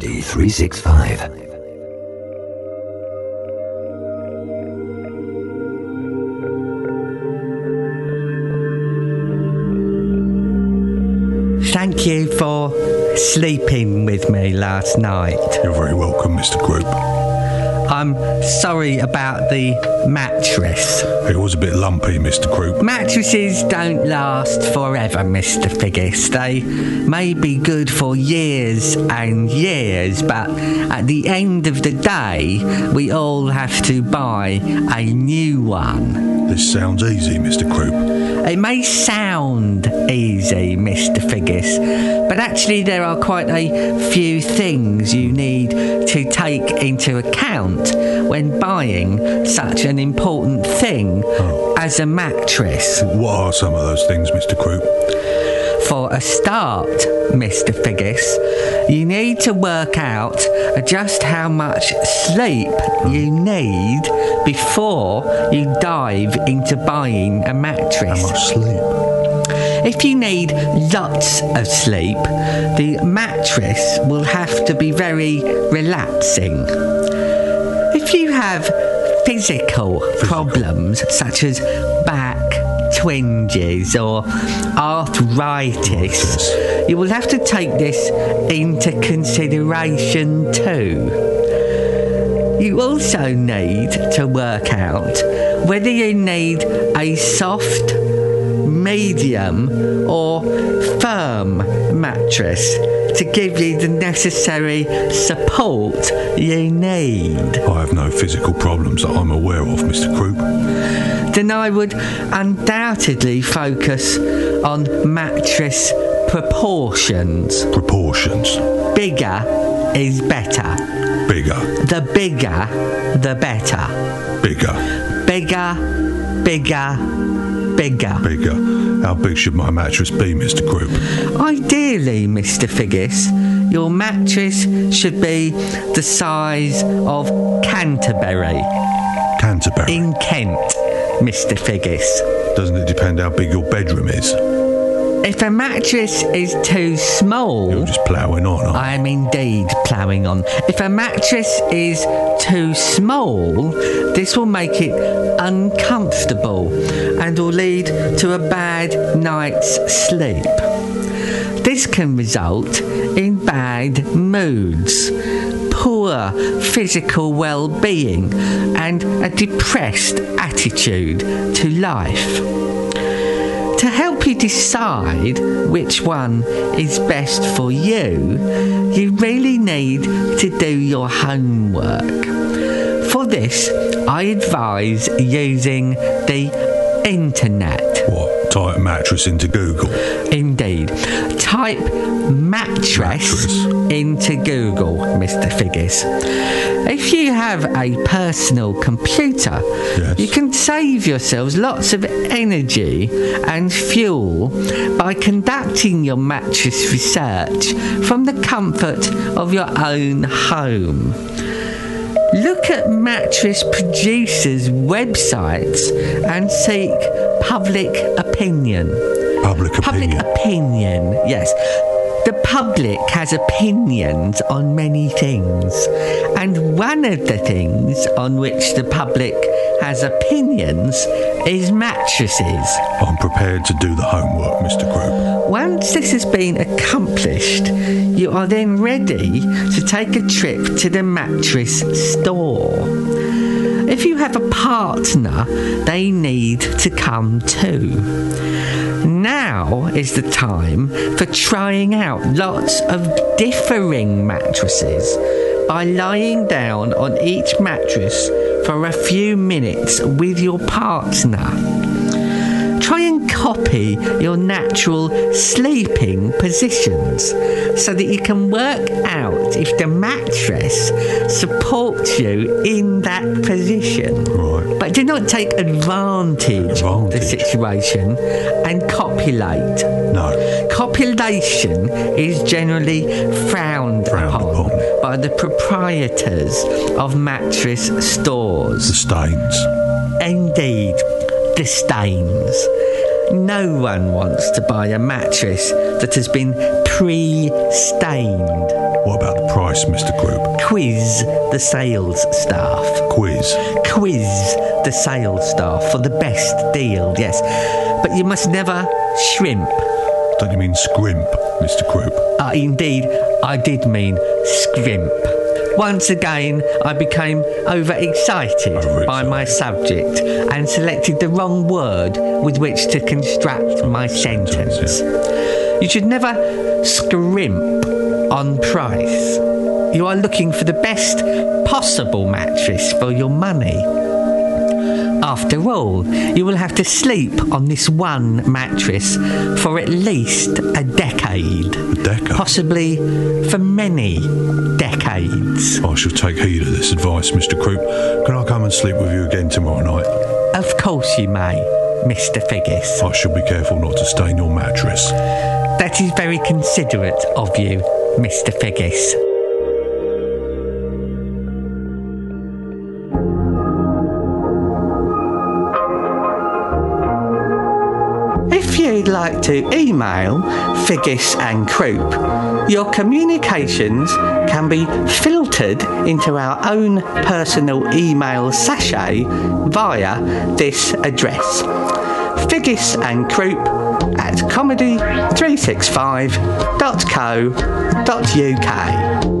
Comedy 365. Thank you for sleeping with me last night. You're very welcome, Mr. Croup. I'm sorry about the mattress. It was a bit lumpy, Mr. Croup. Mattresses don't last forever, Mr. Figgis. They may be good for years and years, but at the end of the day, we all have to buy a new one. This sounds easy, Mr. Croup. It may sound easy, Mr. Figgis, but actually, there are quite a few things you need to take into account when buying such an important thing oh. as a mattress. What are some of those things, Mr. Croup? For a start, Mr. Figgis, you need to work out just how much sleep you hmm. need before you dive into buying a mattress. How much sleep? If you need lots of sleep, the mattress will have to be very relaxing. If you have physical, problems such as back twinges or arthritis, you will have to take this into consideration too. You also need to work out whether you need a soft, medium, or firm mattress to give you the necessary support you need. I have no physical problems that I'm aware of, Mr. Croup. Then I would undoubtedly focus on mattress proportions. Proportions. Bigger is better. Bigger. The bigger, the better. Bigger. Bigger, bigger, bigger. Bigger. How big should my mattress be, Mr. Croup? Ideally, Mr. Figgis, your mattress should be the size of Canterbury Canterbury. in Kent, Mr. Figgis. Doesn't it depend how big your bedroom is? If a mattress is too small, You're just ploughing on, I am indeed ploughing on. If a mattress is too small, this will make it uncomfortable and will lead to a bad night's sleep. This can result in bad moods, poor physical well being, and a depressed attitude to life. To help you decide which one is best for you, you really need to do your homework. For this, I advise using the internet. What? Type mattress into Google. Indeed. Type mattress, Mattress. into Google, Mr. Figgis. If you have a personal computer, Yes. you can save yourselves lots of energy and fuel by conducting your mattress research from the comfort of your own home. Look at mattress producers' websites and seek public opinion. Public opinion. Public opinion. yes. The public has opinions on many things, and one of the things on which the public has opinions is mattresses. I'm prepared to do the homework, Mr. Croup. Once this has been accomplished, you are then ready to take a trip to the mattress store. If you have a partner, they need to come too. Now is the time for trying out lots of differing mattresses by lying down on each mattress for a few minutes with your partner. Copy your natural sleeping positions so that you can work out if the mattress supports you in that position. Right. But do not take advantage, of the situation and copulate. No. Copulation is generally frowned, Frowned upon, upon. by the proprietors of mattress stores. The stains. Indeed, the stains. No one wants to buy a mattress that has been pre stained. What about the price, Mr. Croup? Quiz the sales staff. Quiz. Quiz the sales staff for the best deal, yes. But you must never shrimp. Don't you mean scrimp, Mr. Croup? Uh, indeed, I did mean scrimp. Once again, I became overexcited Overexcited. by my subject and selected the wrong word with which to construct my sentence. You should never scrimp on price. You are looking for the best possible mattress for your money. After all, you will have to sleep on this one mattress for at least a decade. Decade? Possibly for many decades. I shall take heed of this advice, Mr. Croup. Can I come and sleep with you again tomorrow night? Of course you may, Mr. Figgis. I shall be careful not to stain your mattress. That is very considerate of you, Mr. Figgis. You'd like to email Figgis and Croup, your communications can be filtered into our own personal email sachet via this address. Figgis and Croup at comedy365.co.uk.